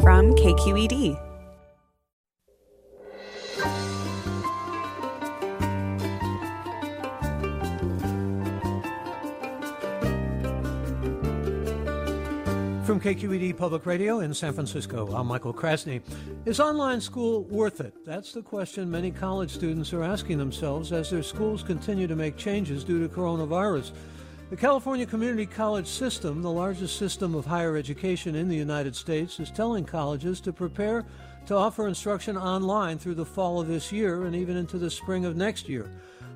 from KQED. From KQED Public Radio in San Francisco, I'm Michael Krasny. Is online school worth it? That's the question many college students are asking themselves as their schools continue to make changes due to coronavirus. The California Community College System, the largest system of higher education in the United States, is telling colleges to prepare to offer instruction online through the fall of this year and even into the spring of next year.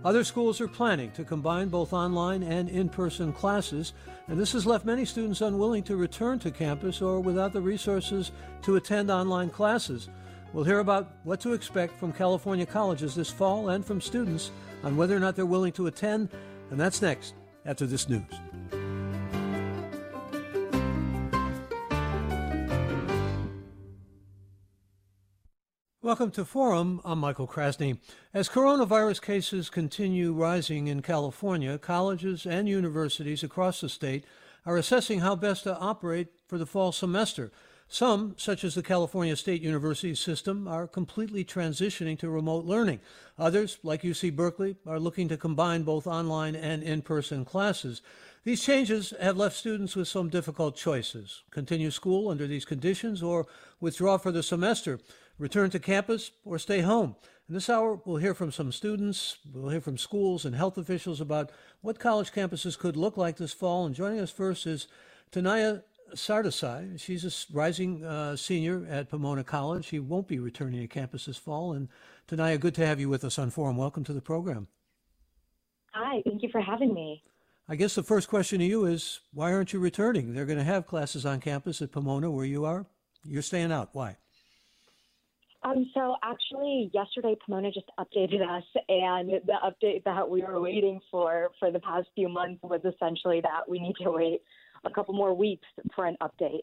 Other schools are planning to combine both online and in person classes, and this has left many students unwilling to return to campus or without the resources to attend online classes. We'll hear about what to expect from California colleges this fall and from students on whether or not they're willing to attend, and that's next after this news. Welcome to Forum. I'm Michael Krasny. As coronavirus cases continue rising in California, colleges and universities across the state are assessing how best to operate for the fall semester. Some, such as the California State University system, are completely transitioning to remote learning. Others, like UC Berkeley, are looking to combine both online and in person classes. These changes have left students with some difficult choices continue school under these conditions or withdraw for the semester, return to campus, or stay home. In this hour, we'll hear from some students, we'll hear from schools and health officials about what college campuses could look like this fall. And joining us first is Tanaya Sardesai. She's a rising uh, senior at Pomona College. She won't be returning to campus this fall. And Tanaya, good to have you with us on Forum. Welcome to the program. Hi, thank you for having me. I guess the first question to you is why aren't you returning? They're going to have classes on campus at Pomona where you are. You're staying out. Why? Um, so actually, yesterday Pomona just updated us, and the update that we were waiting for for the past few months was essentially that we need to wait a couple more weeks for an update.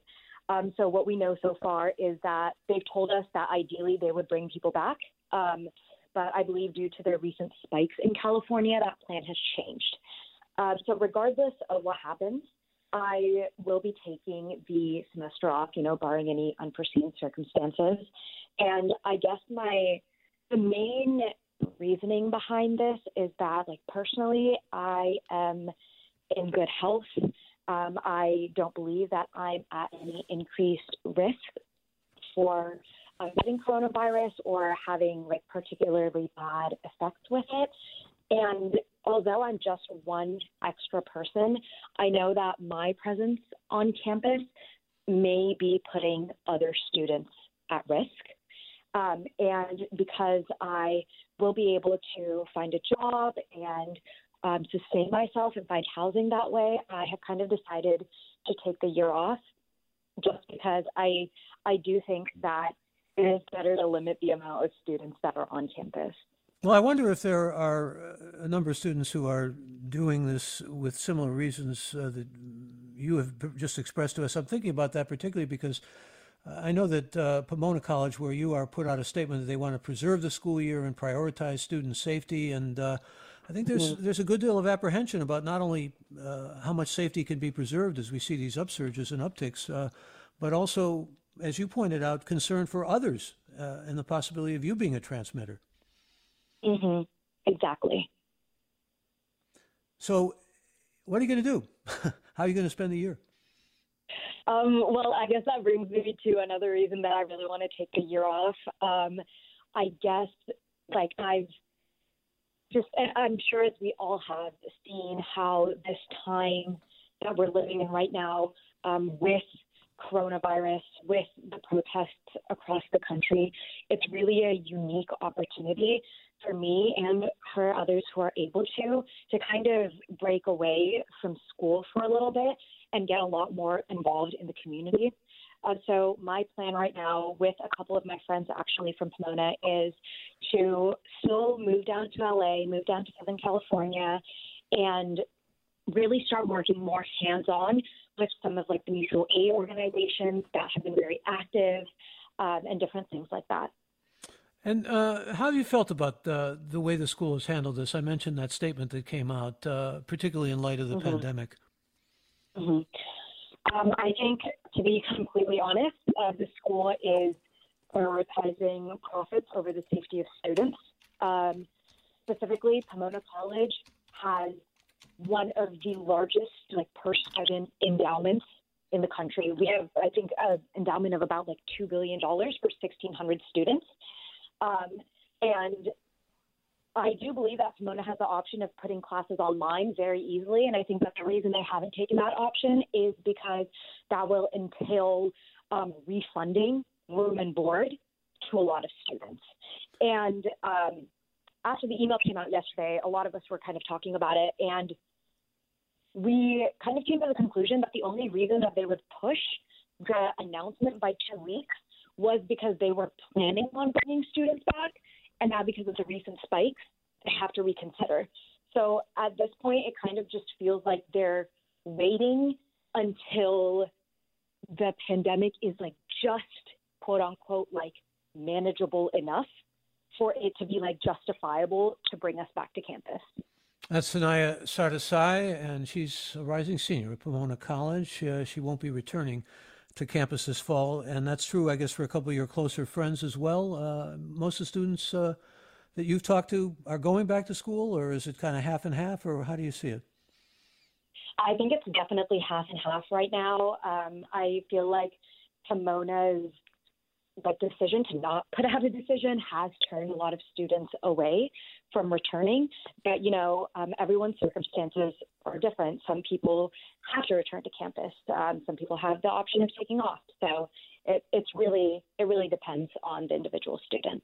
Um, so what we know so far is that they've told us that ideally they would bring people back, um, but I believe due to their recent spikes in California, that plan has changed. Uh, so regardless of what happens, I will be taking the semester off, you know, barring any unforeseen circumstances. And I guess my the main reasoning behind this is that, like personally, I am in good health. Um, I don't believe that I'm at any increased risk for uh, getting coronavirus or having like particularly bad effects with it. And although I'm just one extra person, I know that my presence on campus may be putting other students at risk. Um, and because I will be able to find a job and um, sustain myself and find housing that way, I have kind of decided to take the year off just because I I do think that it is better to limit the amount of students that are on campus. Well, I wonder if there are a number of students who are doing this with similar reasons uh, that you have just expressed to us. I'm thinking about that particularly because I know that uh, Pomona College, where you are, put out a statement that they want to preserve the school year and prioritize student safety. And uh, I think there's there's a good deal of apprehension about not only uh, how much safety can be preserved as we see these upsurges and upticks, uh, but also, as you pointed out, concern for others uh, and the possibility of you being a transmitter. Mm-hmm. Exactly. So, what are you going to do? how are you going to spend the year? Um, well, I guess that brings me to another reason that I really want to take the year off. Um, I guess, like I've just, I'm sure as we all have seen how this time that we're living in right now um, with coronavirus, with the protests across the country, it's really a unique opportunity for me and for others who are able to to kind of break away from school for a little bit and get a lot more involved in the community. Uh, so my plan right now, with a couple of my friends actually from Pomona, is to still move down to LA, move down to Southern California, and really start working more hands-on with some of like the mutual aid organizations that have been very active um, and different things like that. And uh, how have you felt about uh, the way the school has handled this? I mentioned that statement that came out, uh, particularly in light of the mm-hmm. pandemic. Mm-hmm. Um, I think, to be completely honest, uh, the school is prioritizing profits over the safety of students. Um, specifically, Pomona College has one of the largest, like per student endowments in the country. We have, I think, an endowment of about like two billion dollars for 1,600 students. Um, and I do believe that Pomona has the option of putting classes online very easily. And I think that the reason they haven't taken that option is because that will entail um, refunding room and board to a lot of students. And um, after the email came out yesterday, a lot of us were kind of talking about it. And we kind of came to the conclusion that the only reason that they would push the announcement by two weeks was because they were planning on bringing students back, and now because of the recent spikes, they have to reconsider. So at this point, it kind of just feels like they're waiting until the pandemic is like just quote unquote like manageable enough for it to be like justifiable to bring us back to campus. That's Tanaya Sardesai, and she's a rising senior at Pomona College. Uh, she won't be returning to campus this fall, and that's true, I guess, for a couple of your closer friends as well. Uh, most of the students uh, that you've talked to are going back to school, or is it kind of half and half, or how do you see it? I think it's definitely half and half right now. Um, I feel like Pomona's the decision to not put out a decision has turned a lot of students away from returning. But you know, um, everyone's circumstances are different. Some people have to return to campus. Um, some people have the option of taking off. So it, it's really it really depends on the individual student.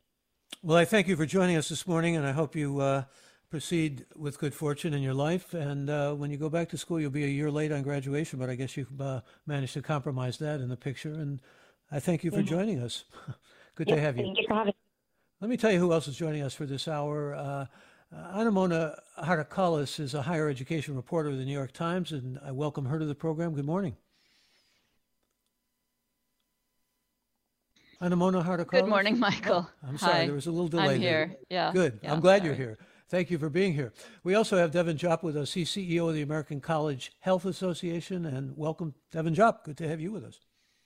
Well, I thank you for joining us this morning, and I hope you. Uh, proceed with good fortune in your life. And uh, when you go back to school, you'll be a year late on graduation, but I guess you uh, managed to compromise that in the picture. And I thank you for mm-hmm. joining us. Good to have you. Thank you for having Let me tell you who else is joining us for this hour. Uh, uh Anemona Hartocollis is a higher education reporter of the New York Times, and I welcome her to the program. Good morning. Anemona Hartocollis. Good morning, Michael. Oh, I'm sorry, Hi. there was a little delay. I'm here. There. Yeah. Good. Yeah, I'm glad sorry. you're here. Thank you for being here. We also have Devin Jopp with us. He's CEO of the American College Health Association, and welcome, Devin Jopp. Good to have you with us.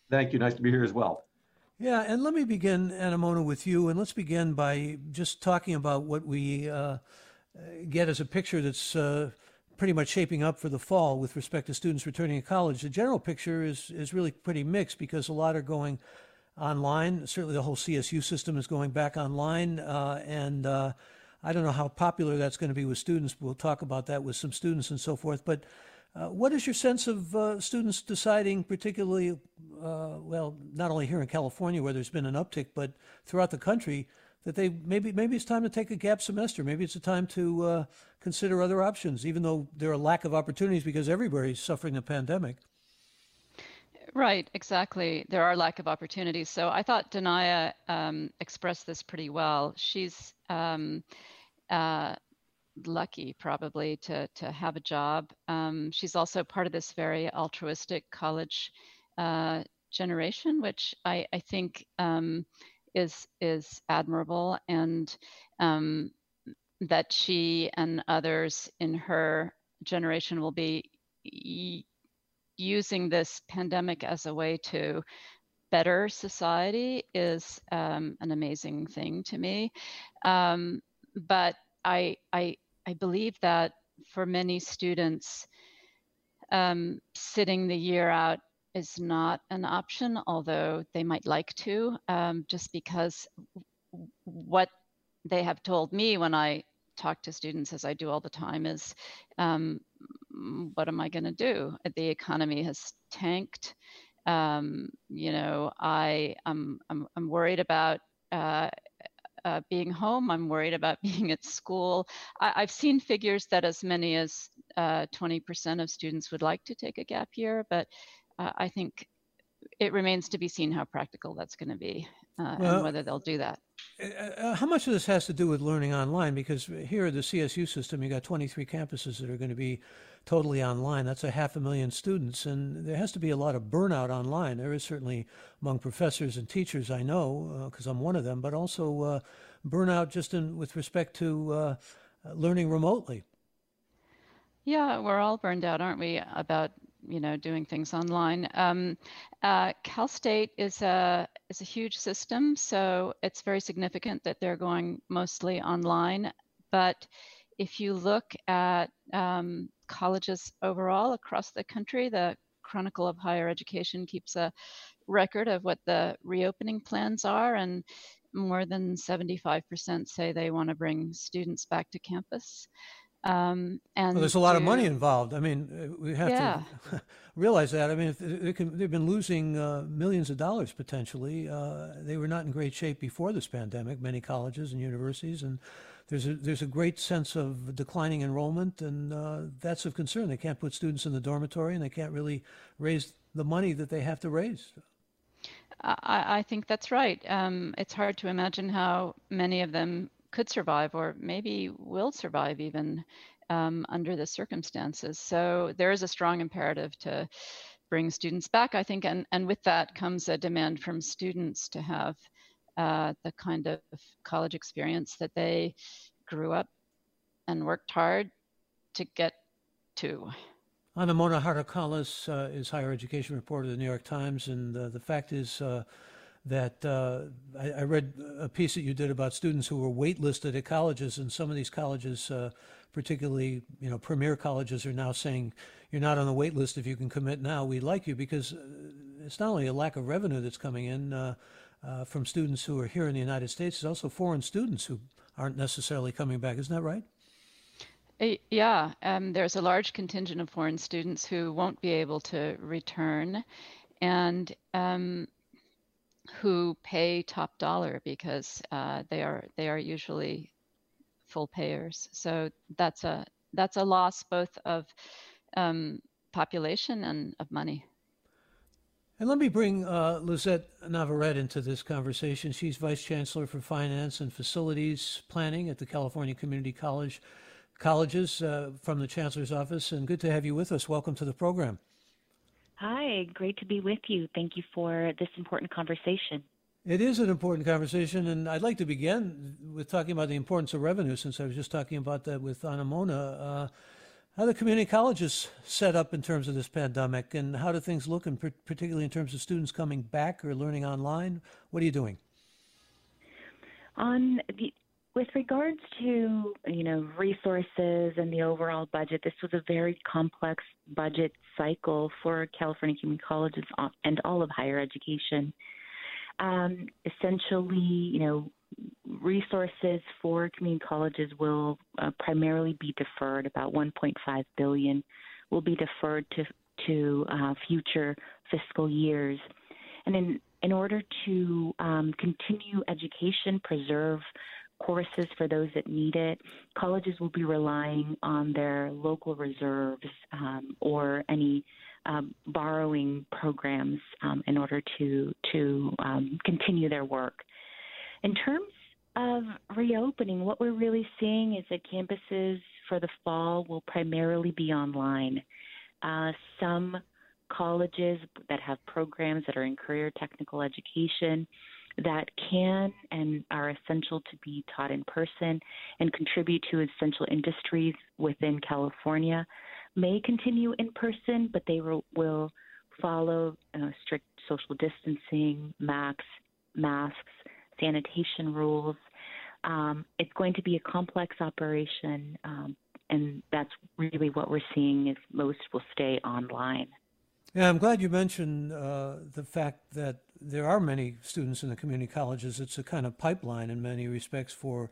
Thank you. Nice to be here as well. Yeah, and let me begin, Anemona, with you, and let's begin by just talking about what we uh, get as a picture that's uh, pretty much shaping up for the fall with respect to students returning to college. The general picture is is really pretty mixed because a lot are going online. Certainly, the whole CSU system is going back online, uh, and uh, I don't know how popular that's going to be with students. We'll talk about that with some students and so forth, but. Uh, what is your sense of uh, students deciding, particularly, uh, well, not only here in California where there's been an uptick, but throughout the country, that they maybe maybe it's time to take a gap semester. Maybe it's a time to uh, consider other options, even though there are lack of opportunities because everybody's suffering the pandemic. Right, exactly. There are lack of opportunities. So I thought Tanaya um, expressed this pretty well. She's um, uh, lucky probably to to have a job. Um, she's also part of this very altruistic college uh, generation, which I, I think um, is is admirable, and um, that she and others in her generation will be y- using this pandemic as a way to better society is um, an amazing thing to me. Um, but I, I, I believe that for many students, um, sitting the year out is not an option, although they might like to, um, just because what they have told me when I talk to students, as I do all the time, is um, what am I going to do? The economy has tanked. Um, you know, I am I'm, I'm worried about uh, uh, being home. I'm worried about being at school. I, have seen figures that as many as uh, 20% of students would like to take a gap year, but uh, I think it remains to be seen how practical that's going to be uh, well, and whether they'll do that. Uh, uh, how much of this has to do with learning online? Because here at the CSU system, you got 23 campuses that are going to be totally online. That's a half a million students, and there has to be a lot of burnout online. There is certainly among professors and teachers, I know, because uh, I'm one of them, but also uh, burnout just in, with respect to uh, learning remotely. Yeah, we're all burned out, aren't we, about you know doing things online. Um, Cal State is a is a huge system, so it's very significant that they're going mostly online. But if you look at um, colleges overall across the country, the Chronicle of Higher Education keeps a record of what the reopening plans are, and more than 75% say they want to bring students back to campus. Um, and well, there's a lot of money involved. I mean, uh, we have yeah. to realize that. I mean, they can, they've been losing uh, millions of dollars potentially. Uh, they were not in great shape before this pandemic. Many colleges and universities, and there's a there's a great sense of declining enrollment, and uh, that's of concern. They can't put students in the dormitory, and they can't really raise the money that they have to raise. I, I think that's right. Um, it's hard to imagine how many of them could survive or maybe will survive even um, under the circumstances. So there is a strong imperative to bring students back, I think, and, and with that comes a demand from students to have uh, the kind of college experience that they grew up and worked hard to get to. Ana Mona Hartokalas uh, is higher education reporter of the New York Times, and uh, the fact is uh, that uh, I, I, read a piece that you did about students who were waitlisted at colleges, and some of these colleges, uh, particularly you know premier colleges, are now saying you're not on the wait list if you can commit now. We like you because uh, it's not only a lack of revenue that's coming in uh, uh, from students who are here in the United States, it's also foreign students who aren't necessarily coming back. Isn't that right? Yeah, um, there's a large contingent of foreign students who won't be able to return, and um, who pay top dollar because uh, they are they are usually full payers. So that's a that's a loss both of um, population and of money. And let me bring uh, Lizette Navarrete into this conversation. She's Vice Chancellor for Finance and Facilities Planning at the California Community College Colleges uh, from the Chancellor's Office. And good to have you with us. Welcome to the program. Hi, great to be with you. Thank you for this important conversation. It is an important conversation, and I'd like to begin with talking about the importance of revenue, since I was just talking about that with Anemona. Uh, how the community colleges set up in terms of this pandemic, and how do things look, and particularly in terms of students coming back or learning online? What are you doing? On the with regards to you know resources and the overall budget, this was a very complex budget cycle for California community colleges and all of higher education. Um, essentially, you know, resources for community colleges will uh, primarily be deferred. About 1.5 billion will be deferred to to uh, future fiscal years, and in in order to um, continue education, preserve courses for those that need it. Colleges will be relying on their local reserves um, or any um, borrowing programs um, in order to to um, continue their work. In terms of reopening, what we're really seeing is that campuses for the fall will primarily be online. Uh, some colleges that have programs that are in career technical education that can and are essential to be taught in person and contribute to essential industries within California may continue in person, but they will, follow uh, strict social distancing, max, masks, sanitation rules. Um, it's going to be a complex operation, um, and that's really what we're seeing is most will stay online. Yeah, I'm glad you mentioned uh, the fact that there are many students in the community colleges. It's a kind of pipeline in many respects for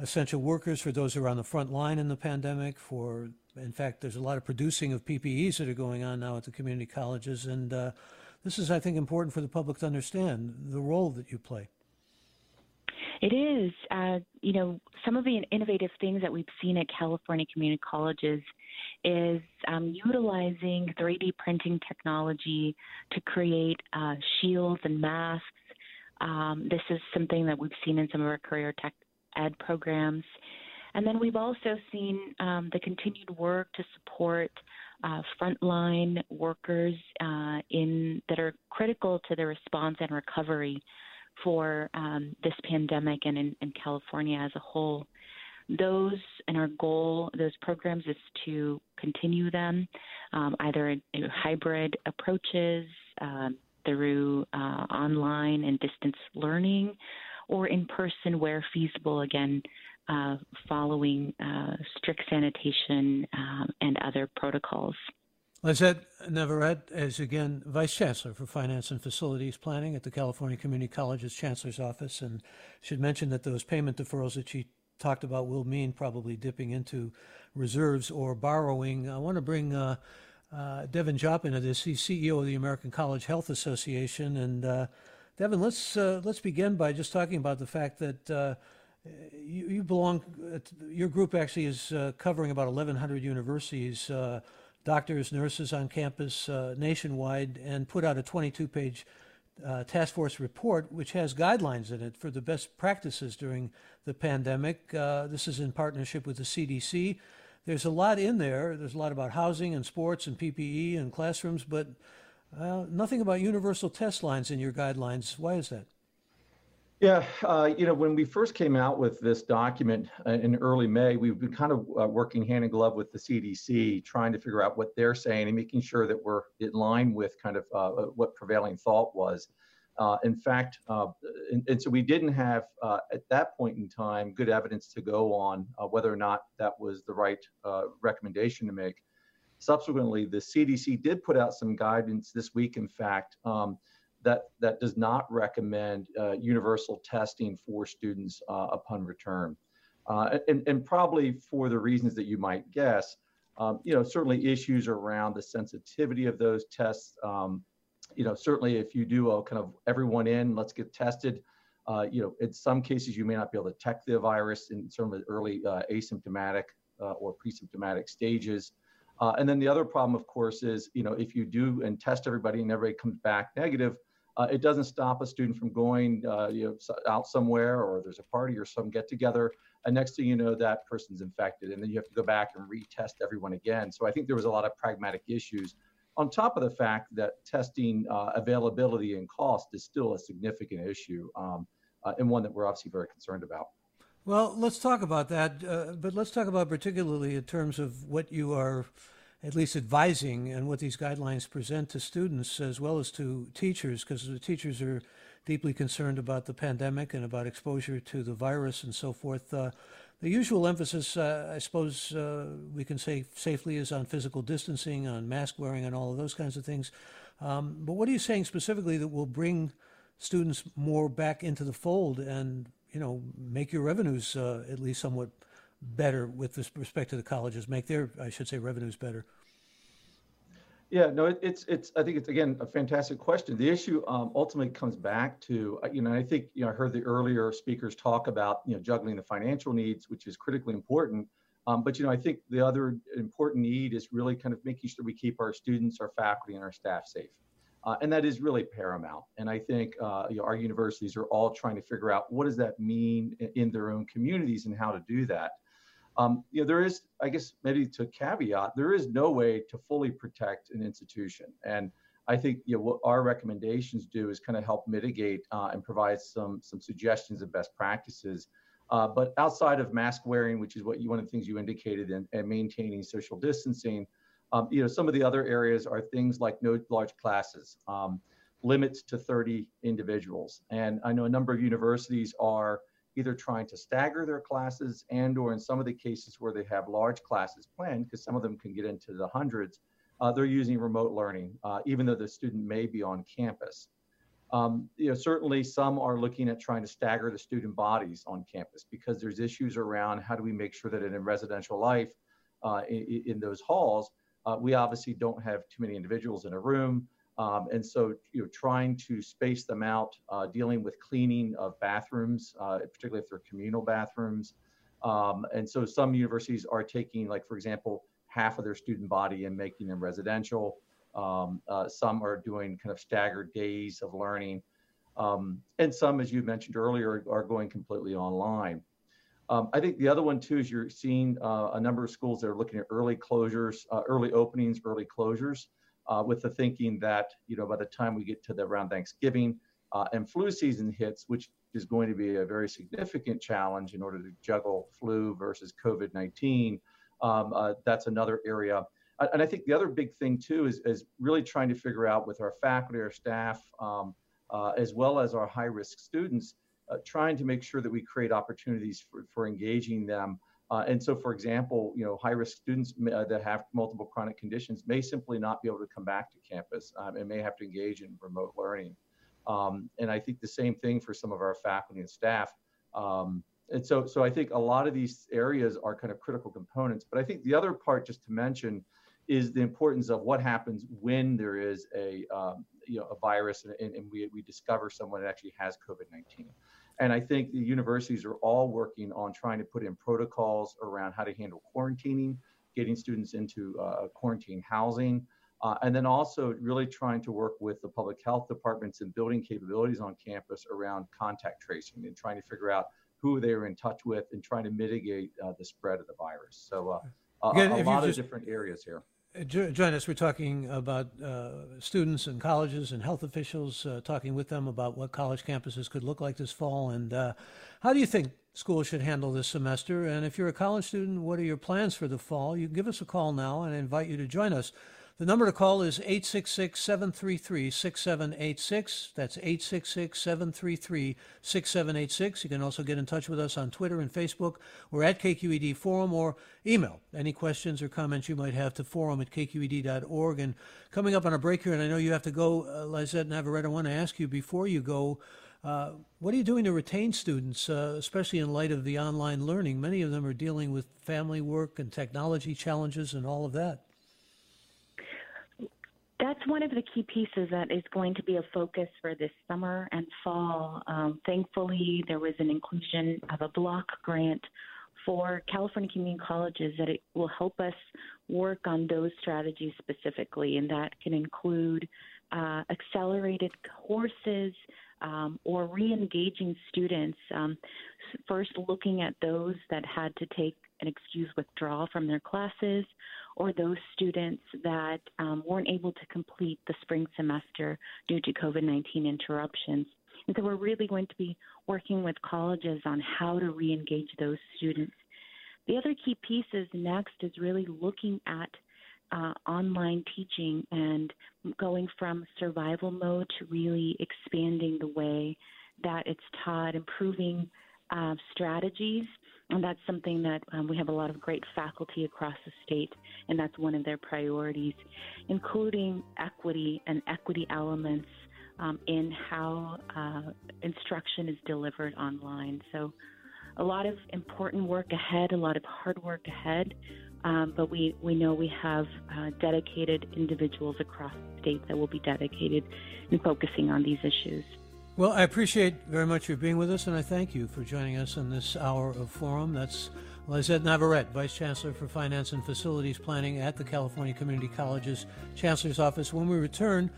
essential workers, for those who are on the front line in the pandemic. For, in fact, there's a lot of producing of PPEs that are going on now at the community colleges, and uh, this is, I think, important for the public to understand the role that you play. It is. Uh, you know, some of the innovative things that we've seen at California community colleges is um, utilizing 3D printing technology to create uh, shields and masks. Um, this is something that we've seen in some of our career tech ed programs. And then we've also seen um, the continued work to support uh, frontline workers uh, in that are critical to the response and recovery for um, this pandemic and in, in, California as a whole. Those and our goal, those programs, is to continue them um, either in, in, hybrid approaches um, through uh, online and distance learning, or in person where feasible. Again, uh, following uh, strict sanitation um, and other protocols. Lizette Navarrete is again Vice Chancellor for Finance and Facilities Planning at the California Community College's Chancellor's Office, and should mention that those payment deferrals that she talked about will mean probably dipping into reserves or borrowing. I want to bring uh, uh, Devin Jopp into this. He's CEO of the American College Health Association, and uh, Devin, let's uh, let's begin by just talking about the fact that uh, you, you, belong. your group actually is uh, covering about 1,100 universities doctors, nurses on campus uh, nationwide, and put out a 22 page uh, task force report, which has guidelines in it for the best practices during the pandemic. Uh, this is in partnership with the CDC. There's a lot in there. There's a lot about housing and sports and PPE and classrooms, but uh, nothing about universal test lines in your guidelines. Why is that? Yeah, uh, you know, when we first came out with this document uh, in early May, we've been kind of uh, working hand in glove with the CDC, trying to figure out what they're saying and making sure that we're in line with kind of uh, uh, what prevailing thought was. Uh, in fact, and, and, so we didn't have at that point in time good evidence to go on whether or not that was the right recommendation to make. Subsequently, the CDC did put out some guidance this week, in fact. Um, that that does not recommend uh, universal testing for students uh, upon return, uh, and, and probably for the reasons that you might guess. Um, you know, certainly issues around the sensitivity of those tests. Um, you know, certainly if you do a kind of everyone in, let's get tested. Uh, you know, in some cases you may not be able to detect the virus in some of the early uh, asymptomatic uh, or pre-symptomatic stages. Uh, and then the other problem, of course, is you know if you do and test everybody and everybody comes back negative, uh, it doesn't stop a student from going uh, you know, out somewhere or there's a party or some get together. And next thing you know, that person's infected. And then you have to go back and retest everyone again. So I think there was a lot of pragmatic issues. On top of the fact that testing uh, availability and cost is still a significant issue um, uh, and one that we're obviously very concerned about. Well, let's talk about that. Uh, but let's talk about particularly in terms of what you are at least advising and what these guidelines present to students as well as to teachers, because the teachers are deeply concerned about the pandemic and about exposure to the virus and so forth. Uh, the usual emphasis, uh, I suppose uh, we can say safely, is on physical distancing, on mask wearing, and all of those kinds of things. Um, but what are you saying specifically that will bring students more back into the fold and you know make your revenues uh, at least somewhat better with respect to the colleges, make their, I should say, revenues better? Yeah, no, it, it's it's. I think it's again a fantastic question. The issue um, ultimately comes back to uh, you know I think you know I heard the earlier speakers talk about you know juggling the financial needs, which is critically important. Um, but you know I think the other important need is really kind of making sure we keep our students, our faculty, and our staff safe, uh, and that is really paramount. And I think uh, you know, our universities are all trying to figure out what does that mean in their own communities and how to do that. Um, you know, there is, I guess, maybe to caveat, there is no way to fully protect an institution. And I think you know what our recommendations do is kind of help mitigate uh, and provide some some suggestions of best practices. Uh, but outside of mask wearing, which is what you, one of the things you indicated, and, and maintaining social distancing, um, you know, some of the other areas are things like no large classes, um, limits to 30 individuals, and I know a number of universities are either trying to stagger their classes and or in some of the cases where they have large classes planned, because some of them can get into the hundreds, uh, they're using remote learning, uh, even though the student may be on campus. Um, you know, certainly some are looking at trying to stagger the student bodies on campus because there's issues around how do we make sure that in residential life uh, in, in, those halls, uh, we obviously don't have too many individuals in a room. Um, and so, you know, trying to space them out, uh, dealing with cleaning of bathrooms, uh, particularly if they're communal bathrooms. Um, and so some universities are taking, like, for example, half of their student body and making them residential. Um, uh, some are doing kind of staggered days of learning. Um, and some, as you mentioned earlier, are going completely online. Um, I think the other one too is you're seeing uh, a number of schools that are looking at early closures, uh, early openings, early closures, uh, with the thinking that you know by the time we get to the around Thanksgiving uh, and flu season hits, which is going to be a very significant challenge in order to juggle flu versus COVID-19. Um, uh, that's another area. And I think the other big thing too is, is really trying to figure out with our faculty, our staff, um, uh, as well as our high risk students, uh, trying to make sure that we create opportunities for, for engaging them. Uh, and so, for example, you know, high risk students uh, that have multiple chronic conditions may simply not be able to come back to campus um, and may have to engage in remote learning. Um, and I think the same thing for some of our faculty and staff. Um, and so, so I think a lot of these areas are kind of critical components. But I think the other part, just to mention, is the importance of what happens when there is a um, you know a virus and, and, we, we discover someone that actually has COVID-19. And I think the universities are all working on trying to put in protocols around how to handle quarantining, getting students into uh, quarantine housing, uh, and then also really trying to work with the public health departments and building capabilities on campus around contact tracing and trying to figure out who they are in touch with and trying to mitigate uh, the spread of the virus. So uh, a, a lot of different areas here. Join us. We're talking about uh, students and colleges and health officials, uh, talking with them about what college campuses could look like this fall. And uh, how do you think schools should handle this semester? And if you're a college student, what are your plans for the fall? You give us a call now, and I invite you to join us. The number to call is 866 733 6786. That's 866 733 6786. You can also get in touch with us on Twitter and Facebook. We're at KQED Forum or email any questions or comments you might have to forum at kqed.org. And coming up on a break here, and I know you have to go, uh, Lizette Navarrete, I want to ask you before you go. Uh, what are you doing to retain students, uh, especially in light of the online learning? Many of them are dealing with family work and technology challenges and all of that that's one of the key pieces that is going to be a focus for this summer and fall. Um, thankfully, there was an inclusion of a block grant for California community colleges that it will help us work on those strategies specifically, and that can include uh, accelerated courses um, or re-engaging students. Um, first, looking at those that had to take an excuse withdrawal from their classes, or those students that um, weren't able to complete the spring semester due to COVID 19 interruptions. And so we're really going to be working with colleges on how to re engage those students. The other key piece is next is really looking at uh, online teaching and going from survival mode to really expanding the way that it's taught, improving uh, strategies and that's something that um, we have a lot of great faculty across the state, and that's one of their priorities, including equity and equity elements um, in how uh, instruction is delivered online. So, a lot of important work ahead, a lot of hard work ahead, um, but we, we know we have uh, dedicated individuals across the state that will be dedicated in focusing on these issues. Well, I appreciate very much your being with us, and I thank you for joining us in this hour of forum. That's Lizette Navarrete, Vice Chancellor for Finance and Facilities Planning at the California Community College's Chancellor's Office. When we return,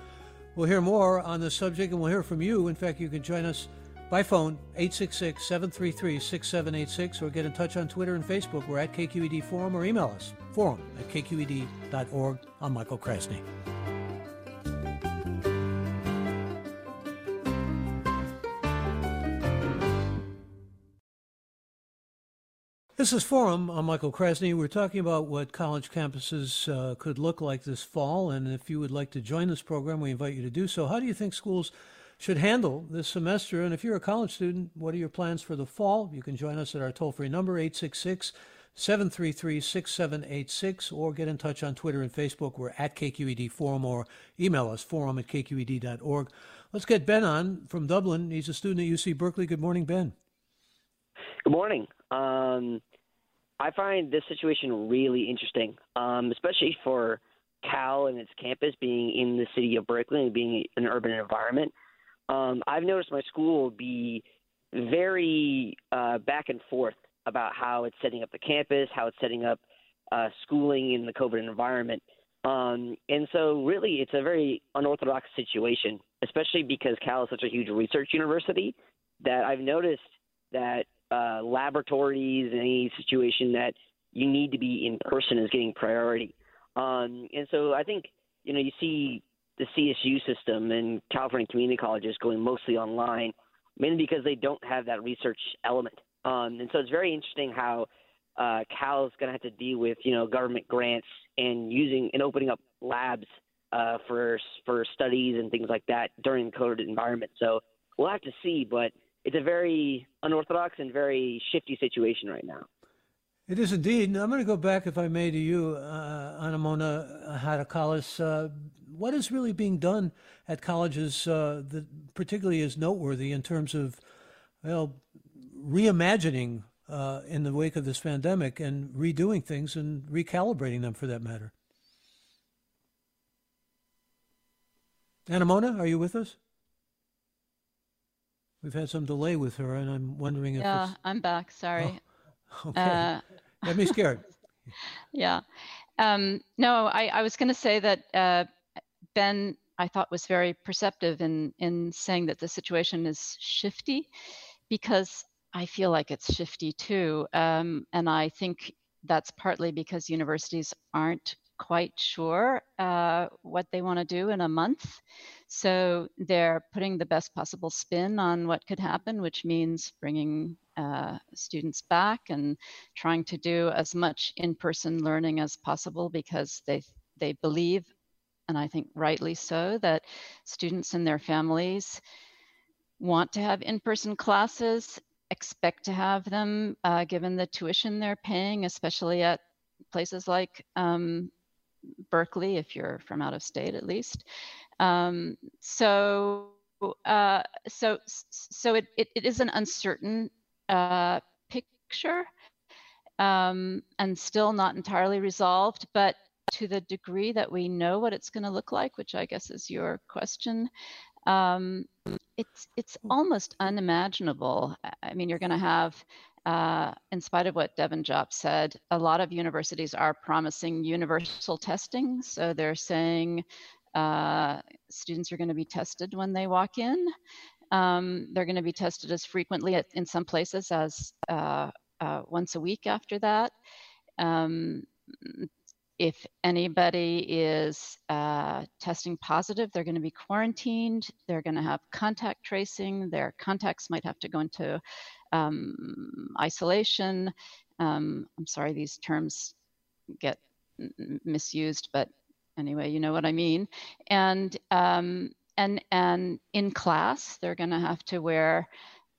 we'll hear more on the subject, and we'll hear from you. In fact, you can join us by phone, 866 733 6786, or get in touch on Twitter and Facebook. We're at KQED Forum, or email us, forum at kqed.org. I'm Michael Krasny. This is Forum. I'm Michael Krasny. We're talking about what college campuses uh, could look like this fall. And if you would like to join this program, we invite you to do so. How do you think schools should handle this semester? And if you're a college student, what are your plans for the fall? You can join us at our toll free number, 866 733 6786, or get in touch on Twitter and Facebook. We're at KQED Forum, or email us, forum at kqed.org. Let's get Ben on from Dublin. He's a student at UC Berkeley. Good morning, Ben. Good morning. Um, I find this situation really interesting, um, especially for Cal and its campus being in the city of Berkeley and being an urban environment, um, I've noticed my school be very uh, back and forth about how it's setting up the campus, how it's setting up uh, schooling in the COVID environment. Um, and so, really, it's a very unorthodox situation, especially because Cal is such a huge research university that I've noticed that uh, laboratories and any situation that you need to be in person is getting priority. Um, and so, I think you know you see the CSU system and California community colleges going mostly online, mainly because they don't have that research element. Um, and so, it's very interesting how uh, Cal is going to have to deal with you know government grants and using and opening up labs uh, for for studies and things like that during the COVID environment. So we'll have to see, but it's a very unorthodox and very shifty situation right now. It is indeed. I'm going to go back, if I may, to you, uh, Anemona Hartocollis. Uh, what is really being done at colleges uh, that particularly is noteworthy in terms of, well, reimagining uh, in the wake of this pandemic and redoing things and recalibrating them for that matter. Anemona, are you with us? We've had some delay with her, and I'm wondering if. Yeah, I'm back. Sorry. Oh, okay. Uh, Get me scared. yeah. Um, no, I, I was going to say that uh, Ben, I thought, was very perceptive in in saying that the situation is shifty, because I feel like it's shifty too. Um, and I think that's partly because universities aren't quite sure uh, what they want to do in a month. So they're putting the best possible spin on what could happen, which means bringing uh, students back and trying to do as much in-person learning as possible because they they believe, and I think rightly so, that students and their families want to have in-person classes expect to have them uh, given the tuition they're paying, especially at places like um, Berkeley, if you're from out of state at least. Um, so, uh, so, so it, it, it is an uncertain uh, picture um, and still not entirely resolved, but to the degree that we know what it's going to look like, which I guess is your question, um, it's it's almost unimaginable. I mean, you're going to have, uh, in spite of what Devin Jopp said, a lot of universities are promising universal testing. So they're saying uh, students are going to be tested when they walk in. Um, they're going to be tested as frequently at, in some places as uh, uh once a week after that. Um, if anybody is uh, testing positive, they're going to be quarantined. They're going to have contact tracing. Their contacts might have to go into um, isolation. Um, I'm sorry, these terms get misused, but anyway, you know what I mean. And um, and and in class, they're going to have to wear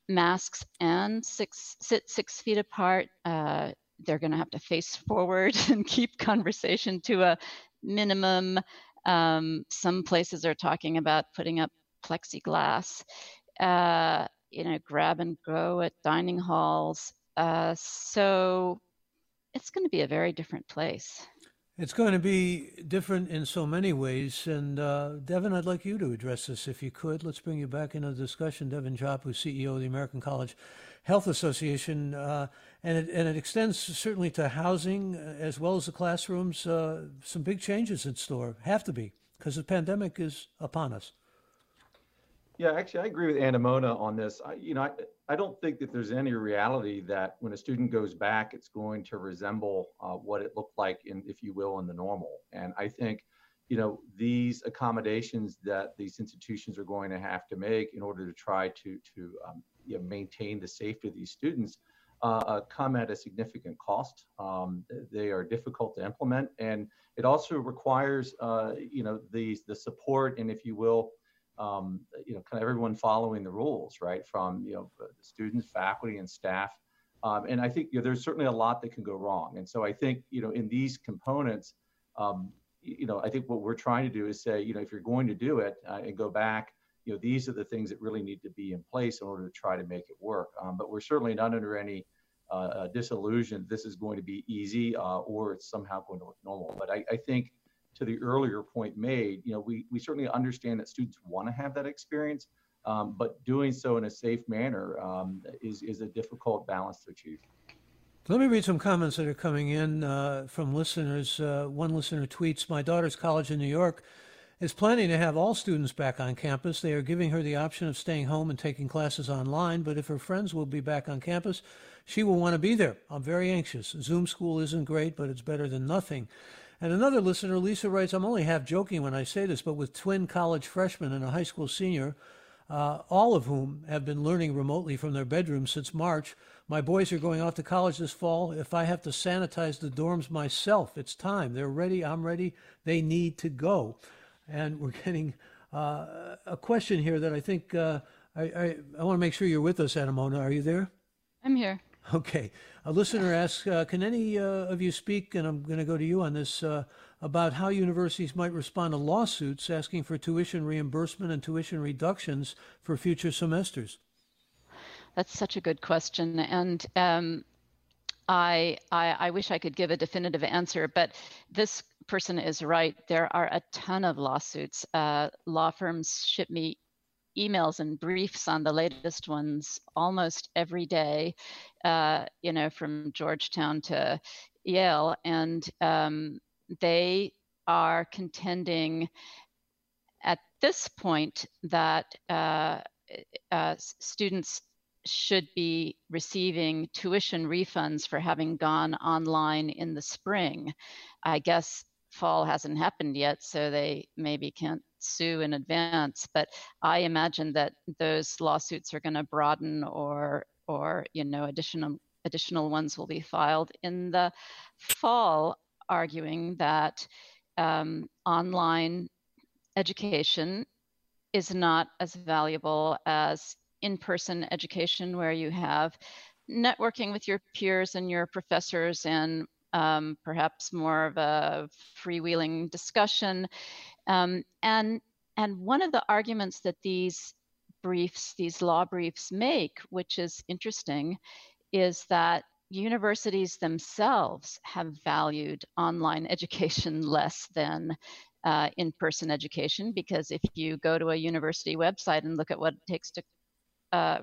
masks and six sit six feet apart. Uh, they're going to have to face forward and keep conversation to a minimum. Um, some places are talking about putting up plexiglass, uh, you know, grab and go at dining halls. Uh, so it's going to be a very different place. It's going to be different in so many ways. And uh, Devin, I'd like you to address this if you could. Let's bring you back into the discussion. Devin Jopp, who's CEO of the American College Health Association, uh, and, it, and it extends certainly to housing uh, as well as the classrooms. Uh, some big changes in store have to be because the pandemic is upon us. Yeah, actually, I agree with Anemona on this. I, you know, I, I don't think that there's any reality that when a student goes back, it's going to resemble uh, what it looked like, in, if you will, in the normal. And I think, you know, these accommodations that these institutions are going to have to make in order to try to to um, you know, maintain the safety of these students uh, come at a significant cost. Um, they are difficult to implement, and it also requires, uh, you know, the the support and, if you will, um, you know, kind of everyone following the rules, right? From you know, students, faculty, and staff. Um, and I think you know, there's certainly a lot that can go wrong. And so I think you know, in these components, um, you know, I think what we're trying to do is say, you know, if you're going to do it uh, and go back you know, these are the things that really need to be in place in order to try to make it work. Um, but we're certainly not under any uh, uh, disillusion this is going to be easy uh, or it's somehow going to look normal. But I, I think to the earlier point made, you know, we, we certainly understand that students want to have that experience, um, but doing so in a safe manner um, is, is a difficult balance to achieve. Let me read some comments that are coming in uh, from listeners. Uh, one listener tweets My daughter's college in New York is planning to have all students back on campus. They are giving her the option of staying home and taking classes online, but if her friends will be back on campus, she will want to be there. I'm very anxious. Zoom school isn't great, but it's better than nothing. And another listener, Lisa, writes I'm only half joking when I say this, but with twin college freshmen and a high school senior, uh, all of whom have been learning remotely from their bedrooms since March. My boys are going off to college this fall. If I have to sanitize the dorms myself, it's time. They're ready. I'm ready. They need to go. And we're getting uh, a question here that I think uh, I, I, I want to make sure you're with us, Anemona. Are you there? I'm here. Okay. A listener asks uh, Can any uh, of you speak, and I'm going to go to you on this, uh, about how universities might respond to lawsuits asking for tuition reimbursement and tuition reductions for future semesters? That's such a good question. And um, I, I, I wish I could give a definitive answer, but this person is right. There are a ton of lawsuits. Uh, law firms ship me emails and briefs on the latest ones almost every day, uh, you know, from Georgetown to Yale. And um, they are contending at this point that uh, uh, students should be receiving tuition refunds for having gone online in the spring. I guess fall hasn't happened yet, so they maybe can't sue in advance. But I imagine that those lawsuits are going to broaden, or or you know additional additional ones will be filed in the fall, arguing that um, online education is not as valuable as in-person education, where you have networking with your peers and your professors and um, perhaps more of a freewheeling discussion. Um, and, and one of the arguments that these briefs, these law briefs make, which is interesting, is that universities themselves have valued online education less than uh, in person education because if you go to a university website and look at what it takes to uh,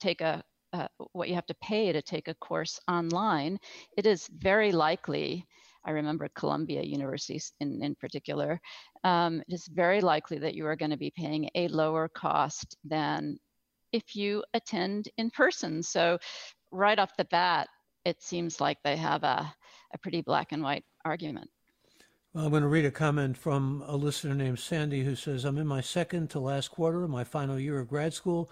take a uh, what you have to pay to take a course online, it is very likely. I remember Columbia University in, in particular. Um, it is very likely that you are going to be paying a lower cost than if you attend in person. So, right off the bat, it seems like they have a, a pretty black and white argument. Well, I'm going to read a comment from a listener named Sandy who says, I'm in my second to last quarter of my final year of grad school.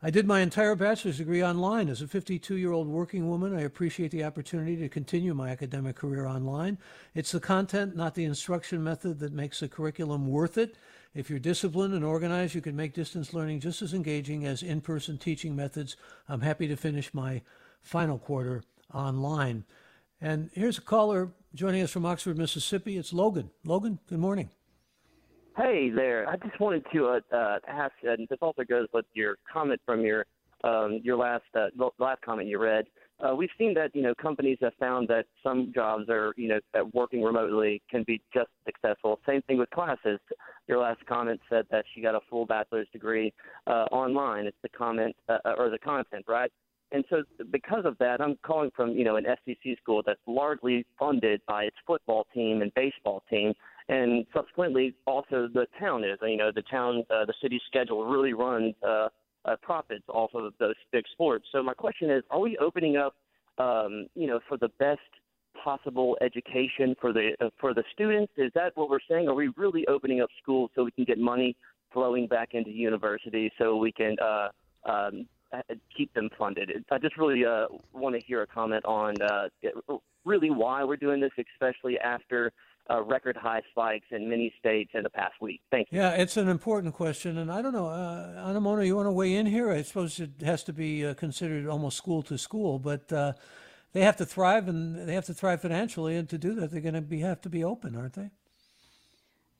I did my entire bachelor's degree online. As a 52 year old working woman, I appreciate the opportunity to continue my academic career online. It's the content, not the instruction method, that makes the curriculum worth it. If you're disciplined and organized, you can make distance learning just as engaging as in person teaching methods. I'm happy to finish my final quarter online. And here's a caller joining us from Oxford, Mississippi. It's Logan. Logan, good morning. Hey there. I just wanted to uh, uh, ask, and this also goes with your comment from your um, your last uh, last comment you read. Uh, we've seen that you know companies have found that some jobs are you know that working remotely can be just successful. Same thing with classes. Your last comment said that she got a full bachelor's degree uh, online. It's the comment uh, or the content, right? And so because of that, I'm calling from you know an SEC school that's largely funded by its football team and baseball team and subsequently also the town is. You know, the town, uh, the city's schedule really runs uh, uh, profits off of those big sports. So my question is, are we opening up, um, you know, for the best possible education for the uh, for the students? Is that what we're saying? Are we really opening up schools so we can get money flowing back into universities so we can uh, um, keep them funded? I just really uh, want to hear a comment on uh, really why we're doing this, especially after uh, record high spikes in many states in the past week. Thank you. Yeah, it's an important question, and I don't know, uh, Anemona, you want to weigh in here? I suppose it has to be uh, considered almost school to school, but uh, they have to thrive, and they have to thrive financially, and to do that, they're going to be have to be open, aren't they?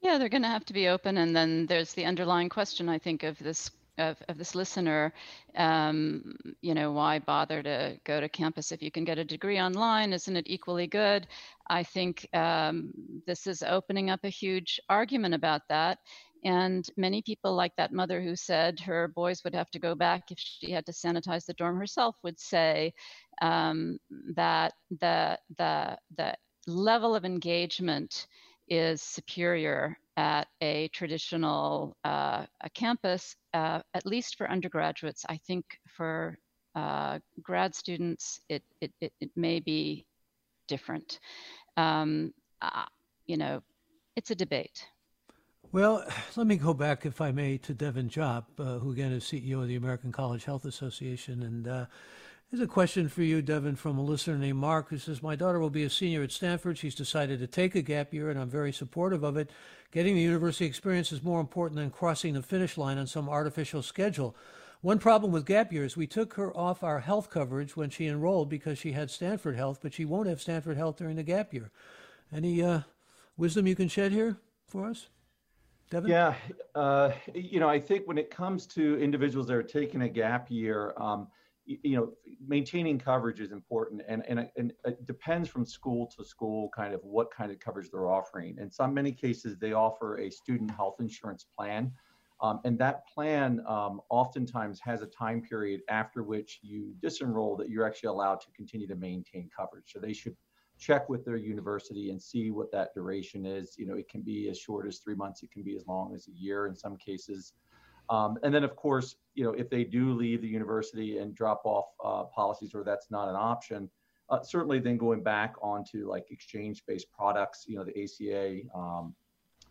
Yeah, they're going to have to be open, and then there's the underlying question, I think, of this of, of this listener, um, you know, why bother to go to campus if you can get a degree online? Isn't it equally good? I think um, this is opening up a huge argument about that. And many people, like that mother who said her boys would have to go back if she had to sanitize the dorm herself, would say um, that the the the level of engagement is superior at a traditional uh, a campus, uh, at least for undergraduates. I think for uh, grad students, it, it, it, it, may be different. Um, you know, it's a debate. Well, let me go back, if I may, to Devin Jopp, uh, who again is CEO of the American College Health Association. And uh, Here's a question for you, Devin, from a listener named Mark, who says, My daughter will be a senior at Stanford. She's decided to take a gap year, and I'm very supportive of it. Getting the university experience is more important than crossing the finish line on some artificial schedule. One problem with gap years, we took her off our health coverage when she enrolled because she had Stanford Health, but she won't have Stanford Health during the gap year. Any uh, wisdom you can shed here for us? Devin? Yeah, uh, you know, I think when it comes to individuals that are taking a gap year, um, you know, maintaining coverage is important, and, and and it depends from school to school, kind of what kind of coverage they're offering. In some many cases, they offer a student health insurance plan, um, and that plan um, oftentimes has a time period after which you disenroll that you're actually allowed to continue to maintain coverage. So they should check with their university and see what that duration is. You know, it can be as short as three months, it can be as long as a year in some cases. Um, and then, of course, you know, if they do leave the university and drop off uh, policies or that's not an option, uh, certainly then going back onto like exchange-based products, you know, the ACA um,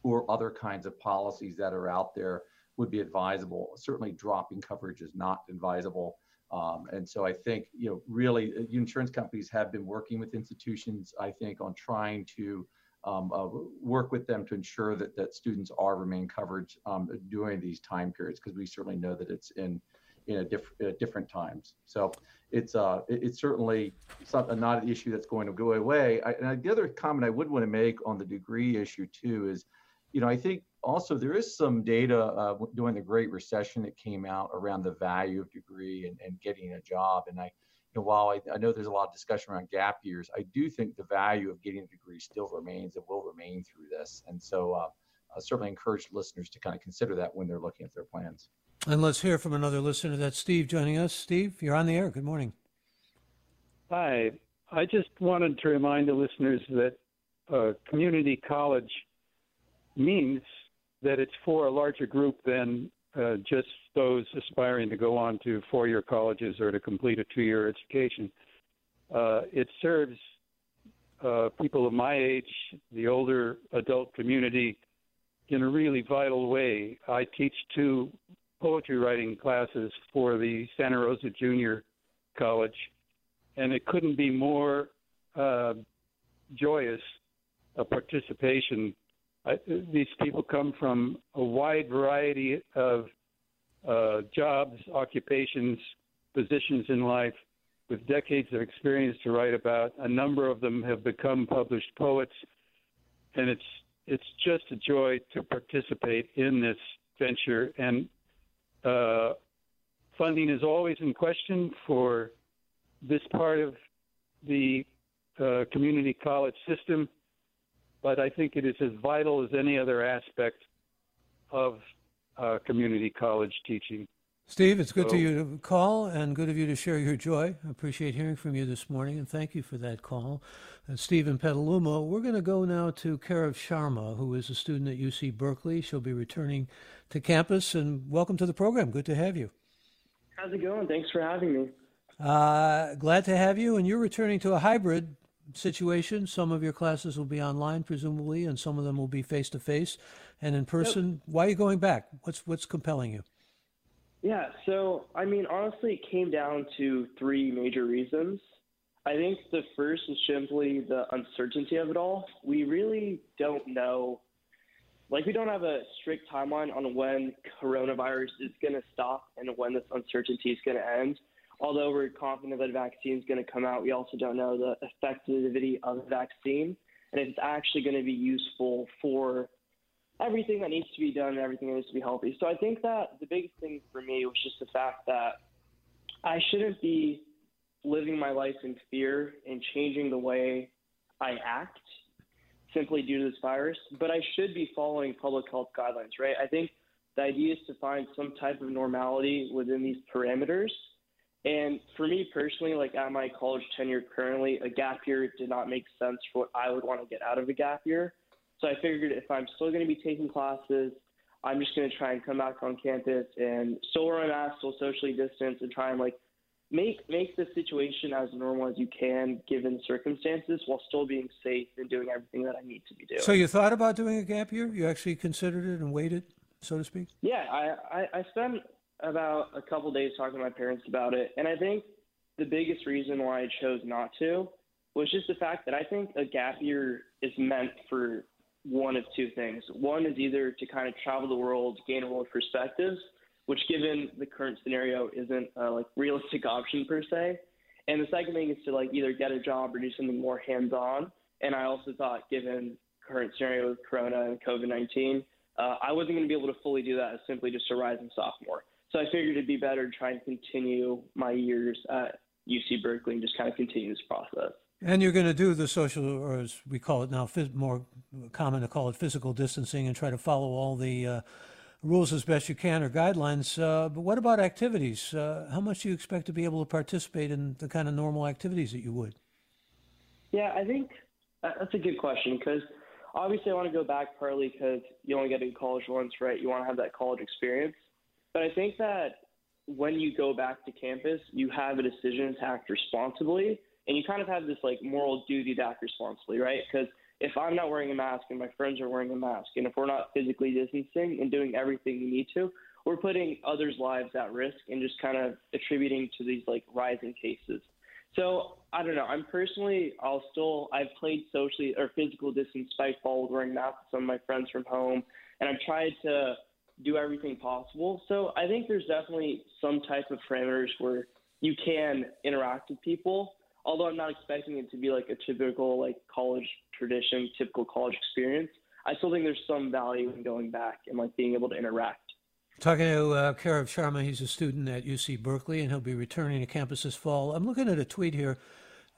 or other kinds of policies that are out there would be advisable. Certainly, dropping coverage is not advisable. Um, and so I think, you know, really, uh, insurance companies have been working with institutions, I think, on trying to um, uh, work with them to ensure that, that students are remain covered um, during these time periods because we certainly know that it's in in a diff- uh, different times. So it's uh, it, it's certainly not, not an issue that's going to go away. I, and the other comment I would want to make on the degree issue too is, you know, I think also there is some data uh, during the Great Recession that came out around the value of degree and, and getting a job. And I know, while I, I, know there's a lot of discussion around gap years, I do think the value of getting a degree still remains and will remain through this. And so uh, I certainly encourage listeners to kind of consider that when they're looking at their plans. And let's hear from another listener. That's Steve joining us. Steve, you're on the air. Good morning. Hi. I just wanted to remind the listeners that uh, community college means that it's for a larger group than uh, just those aspiring to go on to four year colleges or to complete a two year education. Uh, it serves uh, people of my age, the older adult community, in a really vital way. I teach two poetry writing classes for the Santa Rosa Junior College, and it couldn't be more uh, joyous a participation I, these people come from a wide variety of uh, jobs, occupations, positions in life, with decades of experience to write about. A number of them have become published poets, and it's it's just a joy to participate in this venture. And uh, funding is always in question for this part of the uh, community college system but I think it is as vital as any other aspect of uh, community college teaching. Steve, it's good so, to you to call and good of you to share your joy. I appreciate hearing from you this morning and thank you for that call. Uh, Steve in Petaluma. We're going to go now to Karev Sharma, who is a student at UC Berkeley. She'll be returning to campus and welcome to the program. Good to have you. How's it going? Thanks for having me. Uh, glad to have you. And you're returning to a hybrid situation. Some of your classes will be online, presumably, and some of them will be face to face and in person. Why are you going back? What's what's compelling you? Yeah, so I mean, honestly, it came down to three major reasons. I think the first is simply the uncertainty of it all. We really don't know, like, we don't have a strict timeline on when coronavirus is going to stop and when this uncertainty is going to end although we're confident that a vaccine is going to come out, we also don't know the effectivity of the vaccine and if it's actually going to be useful for everything that needs to be done and everything that needs to be healthy. So I think that the biggest thing for me was just the fact that I shouldn't be living my life in fear and changing the way I act simply due to this virus, but I should be following public health guidelines, right? I think the idea is to find some type of normality within these parameters. And for me personally, like at my college tenure currently, a gap year did not make sense for what I would want to get out of a gap year. So I figured if I'm still going to be taking classes, I'm just going to try and come back on campus and still wear a mask, still socially distance, and try and like make make the situation as normal as you can given circumstances while still being safe and doing everything that I need to be doing. So you thought about doing a gap year? You actually considered it and waited, so to speak? Yeah, I, I, I spent about a couple days talking to my parents about it, and I think the biggest reason why I chose not to was just the fact that I think a gap year is meant for one of two things. One is either to kind of travel the world, gain a world perspectives, which given the current scenario isn't a like realistic option per se. And the second thing is to like either get a job or do something more hands-on. And I also thought, given current scenario with Corona and COVID 19, uh, I wasn't going to be able to fully do that as simply just a rising sophomore. So I figured it'd be better to try and continue my years at UC Berkeley and just kind of continue this process. And you're going to do the social, or as we call it now, more common to call it physical distancing, and try to follow all the uh, rules as best you can or guidelines. Uh, but what about activities? Uh, how much do you expect to be able to participate in the kind of normal activities that you would? Yeah, I think that's a good question because obviously I want to go back partly because you only get in college once, right? You want to have that college experience. But I think that when you go back to campus, you have a decision to act responsibly, and you kind of have this like moral duty to act responsibly, right? Because if I'm not wearing a mask and my friends are wearing a mask, and if we're not physically distancing and doing everything we need to, we're putting others' lives at risk and just kind of attributing to these like rising cases. So I don't know. I'm personally, I'll still, I've played socially or physical distance spikeball with wearing masks with some of my friends from home, and I've tried to do everything possible. So I think there's definitely some type of parameters where you can interact with people although I'm not expecting it to be like a typical like college tradition, typical college experience, I still think there's some value in going back and like being able to interact. Talking to uh, Karev Sharma, he's a student at UC Berkeley, and he'll be returning to campus this fall. I'm looking at a tweet here.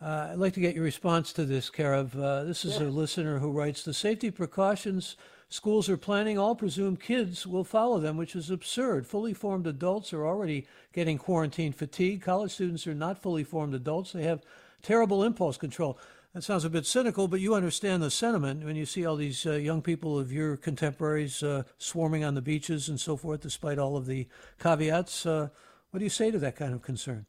Uh, I'd like to get your response to this, Karev. Uh, this is yeah. a listener who writes The safety precautions schools are planning, all presumed kids will follow them, which is absurd. Fully formed adults are already getting quarantine fatigue. College students are not fully formed adults, they have terrible impulse control. That sounds a bit cynical, but you understand the sentiment when you see all these uh, young people of your contemporaries uh, swarming on the beaches and so forth, despite all of the caveats. Uh, what do you say to that kind of concern?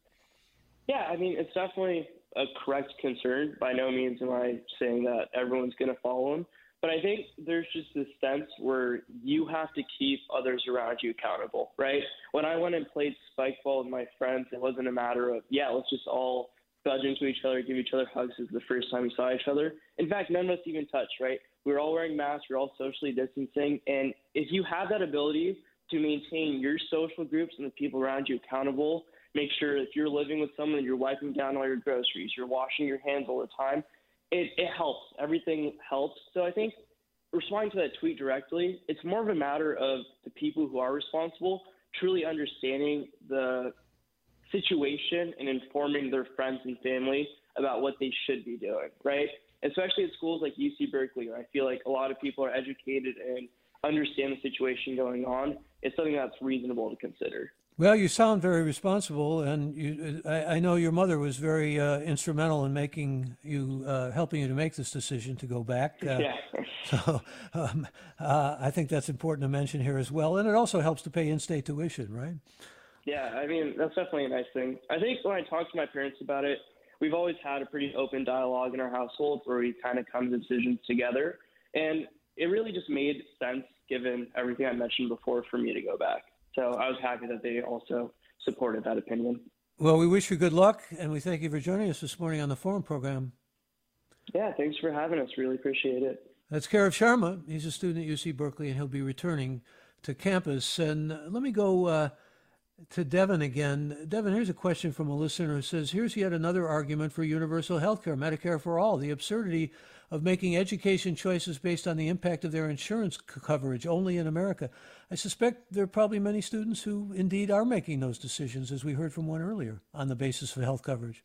Yeah, I mean, it's definitely a correct concern. By no means am I saying that everyone's going to follow them. But I think there's just this sense where you have to keep others around you accountable, right? When I went and played spike ball with my friends, it wasn't a matter of, yeah, let's just all budge into each other, give each other hugs as the first time we saw each other. In fact, none of us even touched, right? We were all wearing masks, we are all socially distancing. And if you have that ability to maintain your social groups and the people around you accountable, make sure if you're living with someone, you're wiping down all your groceries, you're washing your hands all the time, it, it helps. Everything helps. So I think responding to that tweet directly, it's more of a matter of the people who are responsible truly understanding the situation and informing their friends and family about what they should be doing, right? Especially at schools like UC Berkeley, where I feel like a lot of people are educated and understand the situation going on. It's something that's reasonable to consider. Well, you sound very responsible, and you, I, I know your mother was very uh, instrumental in making you, uh, helping you to make this decision to go back. Uh, yeah. So um, uh, I think that's important to mention here as well, and it also helps to pay in-state tuition, right? Yeah, I mean that's definitely a nice thing. I think when I talk to my parents about it, we've always had a pretty open dialogue in our household where we kind of come to decisions together, and it really just made sense given everything I mentioned before for me to go back. So I was happy that they also supported that opinion. Well, we wish you good luck, and we thank you for joining us this morning on the Forum program. Yeah, thanks for having us. Really appreciate it. That's Karev Sharma. He's a student at UC Berkeley, and he'll be returning to campus. And let me go uh, to Devin again. Devin, here's a question from a listener who says, Here's yet another argument for universal health care, Medicare for all. The absurdity of making education choices based on the impact of their insurance coverage only in America. I suspect there are probably many students who indeed are making those decisions, as we heard from one earlier, on the basis of health coverage.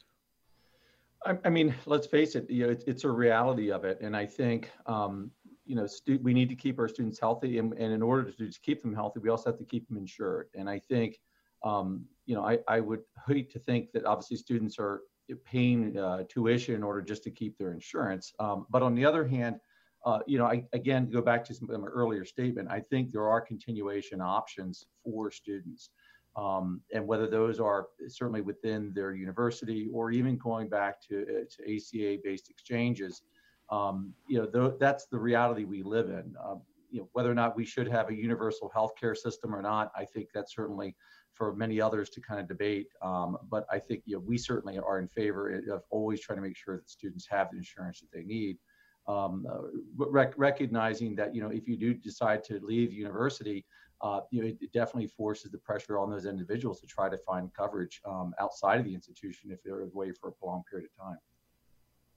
I, I mean, let's face it, you know, it, it's a reality of it. And I think, um, you know, stu- we need to keep our students healthy. And, and in order to, to keep them healthy, we also have to keep them insured. And I think, um, you know, I, I would hate to think that obviously students are paying uh, tuition in order just to keep their insurance. Um, but on the other hand, uh, you know, I, again, go back to some, my earlier statement, I think there are continuation options for students. Um, and whether those are certainly within their university or even going back to, uh, to ACA-based exchanges, um, you know, th- that's the reality we live in. Uh, you know, whether or not we should have a universal healthcare system or not, I think that's certainly for many others to kind of debate. Um, but I think you know, we certainly are in favor of always trying to make sure that students have the insurance that they need. Um, rec- recognizing that you know if you do decide to leave university, uh, you know it definitely forces the pressure on those individuals to try to find coverage um, outside of the institution if they're away for a prolonged period of time.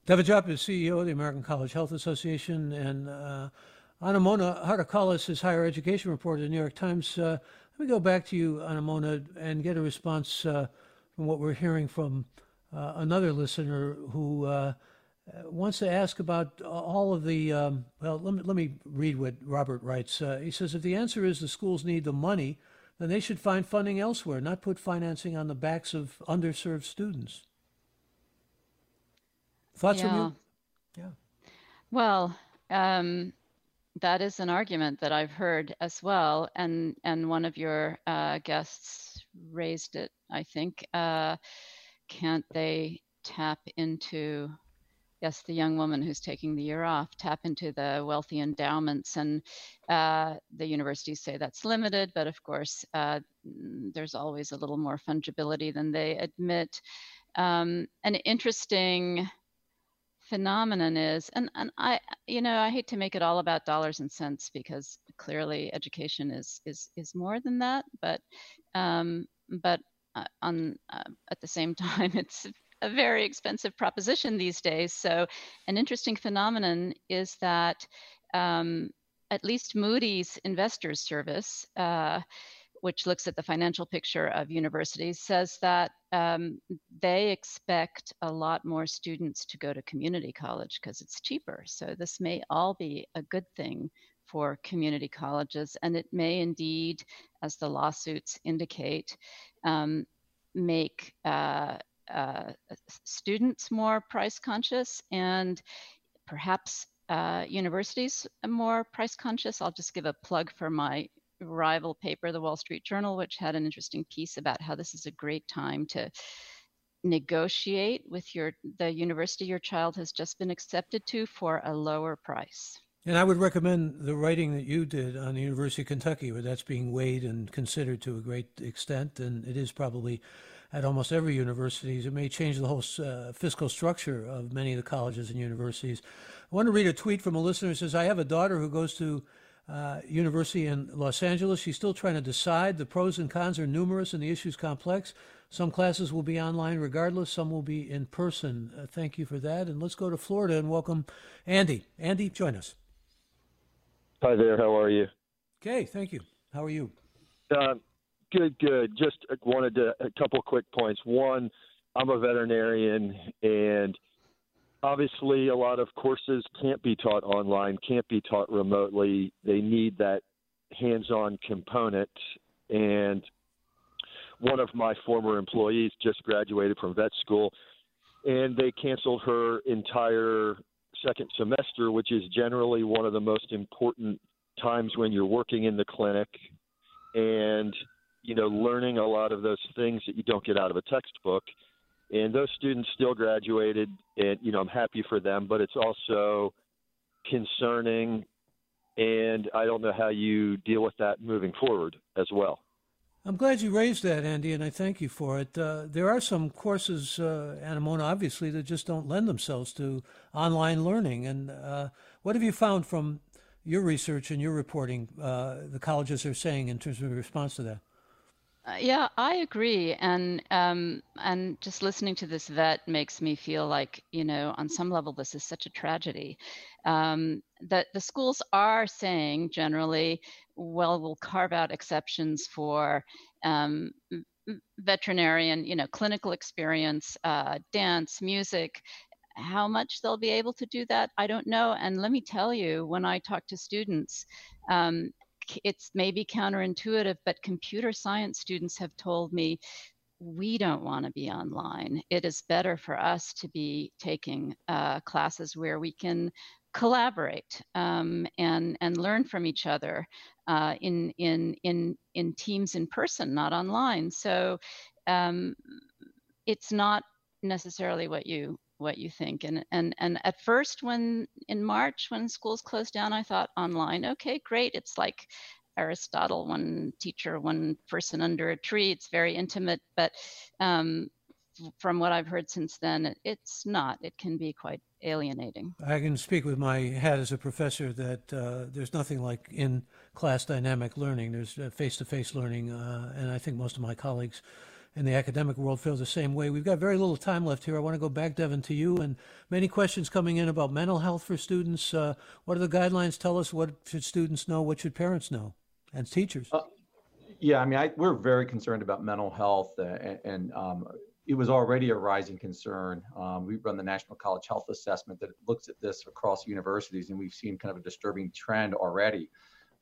David Jopp is CEO of the American College Health Association, and uh, Anemona Hartocollis, is higher education reporter at the New York Times. Uh, let me go back to you, Anemona, and get a response uh, from what we're hearing from uh, another listener who uh, wants to ask about all of the. Um, well, let me, let me read what Robert writes. Uh, he says If the answer is the schools need the money, then they should find funding elsewhere, not put financing on the backs of underserved students. Thoughts yeah. from you? Yeah. Well, um, that is an argument that I've heard as well, and and one of your uh, guests raised it. I think uh, can't they tap into yes the young woman who's taking the year off tap into the wealthy endowments and uh, the universities say that's limited but of course uh, there's always a little more fungibility than they admit um, an interesting phenomenon is and and i you know i hate to make it all about dollars and cents because clearly education is is is more than that but um but uh, on uh, at the same time it's a very expensive proposition these days. So an interesting phenomenon is that um, at least moody's investors service uh, which looks at the financial picture of universities, says that um, they expect a lot more students to go to community college because it's cheaper. So this may all be a good thing for community colleges, and it may indeed, as the lawsuits indicate, um, make uh, uh, students more price conscious and perhaps uh, universities more price conscious. I'll just give a plug for my rival paper, the Wall Street Journal, which had an interesting piece about how this is a great time to negotiate with your the university your child has just been accepted to for a lower price. And I would recommend the writing that you did on the University of Kentucky, where that's being weighed and considered to a great extent, and it is probably at almost every university. It may change the whole uh, fiscal structure of many of the colleges and universities. I want to read a tweet from a listener who says, "I have a daughter who goes to uh, University in Los Angeles. She's still trying to decide. The pros and cons are numerous and the issues complex. Some classes will be online regardless, some will be in person. Uh, thank you for that. And let's go to Florida and welcome Andy. Andy, join us. Hi there. How are you? Okay, thank you. How are you? Uh, good, good. Just wanted to a couple quick points. One, I'm a veterinarian, and obviously a lot of courses can't be taught online, can't be taught remotely. They need that hands-on component, and one of my former employees just graduated from vet school, and they canceled her entire second semester, which is generally one of the most important times when you're working in the clinic and you know learning a lot of those things that you don't get out of a textbook and those students still graduated and you know i'm happy for them but it's also concerning and i don't know how you deal with that moving forward as well I'm glad you raised that, Andy, and I thank you for it. Uh, there are some courses, uh, Anemona, obviously, that just don't lend themselves to online learning. And uh, what have you found from your research and your reporting, uh, the colleges are saying in terms of response to that? Uh, yeah, I agree, and um, and just listening to this vet makes me feel like you know, on some level, this is such a tragedy. Um, that the schools are saying generally, well, we'll carve out exceptions for um, veterinarian, you know, clinical experience, uh, dance, music. How much they'll be able to do that, I don't know. And let me tell you, when I talk to students, um, it's maybe counterintuitive, but computer science students have told me we don't want to be online. It is better for us to be taking uh, classes where we can collaborate um, and and learn from each other uh, in in in in teams in person, not online. So um, it's not necessarily what you what you think. And and and at first, when in March, when schools closed down, I thought online, okay, great. It's like Aristotle, one teacher, one person under a tree. It's very intimate, but um, from what I've heard since then, it's not. It can be quite alienating. I can speak with my hat as a professor that uh, there's nothing like in class dynamic learning. There's face to face learning, uh, and I think most of my colleagues in the academic world feel the same way. We've got very little time left here. I want to go back, Devin, to you, and many questions coming in about mental health for students. Uh, what do the guidelines tell us? What should students know? What should parents know? And teachers? Uh, yeah, I mean, I, we're very concerned about mental health, and, and um, it was already a rising concern. Um, we run the National College Health Assessment that looks at this across universities, and we've seen kind of a disturbing trend already.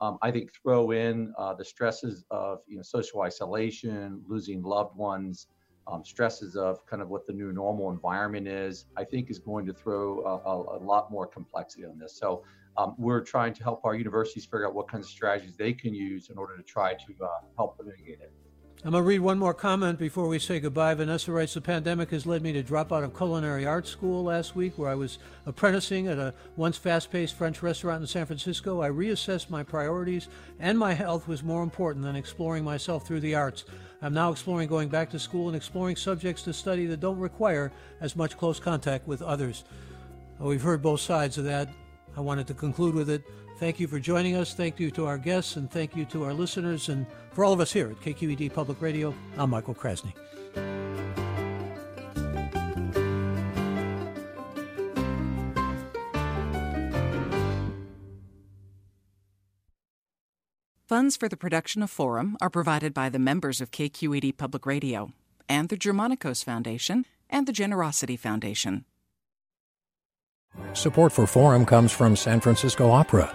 Um, I think throw in uh, the stresses of you know social isolation, losing loved ones, um, stresses of kind of what the new normal environment is. I think is going to throw a, a, a lot more complexity on this. So um, we're trying to help our universities figure out what kinds of strategies they can use in order to try to uh, help mitigate it. I'm going to read one more comment before we say goodbye. Vanessa writes The pandemic has led me to drop out of culinary arts school last week, where I was apprenticing at a once fast paced French restaurant in San Francisco. I reassessed my priorities, and my health was more important than exploring myself through the arts. I'm now exploring going back to school and exploring subjects to study that don't require as much close contact with others. Well, we've heard both sides of that. I wanted to conclude with it. Thank you for joining us. Thank you to our guests, and thank you to our listeners. And for all of us here at KQED Public Radio, I'm Michael Krasny. Funds for the production of Forum are provided by the members of KQED Public Radio and the Germanacos Foundation and the Generosity Foundation. Support for Forum comes from San Francisco Opera.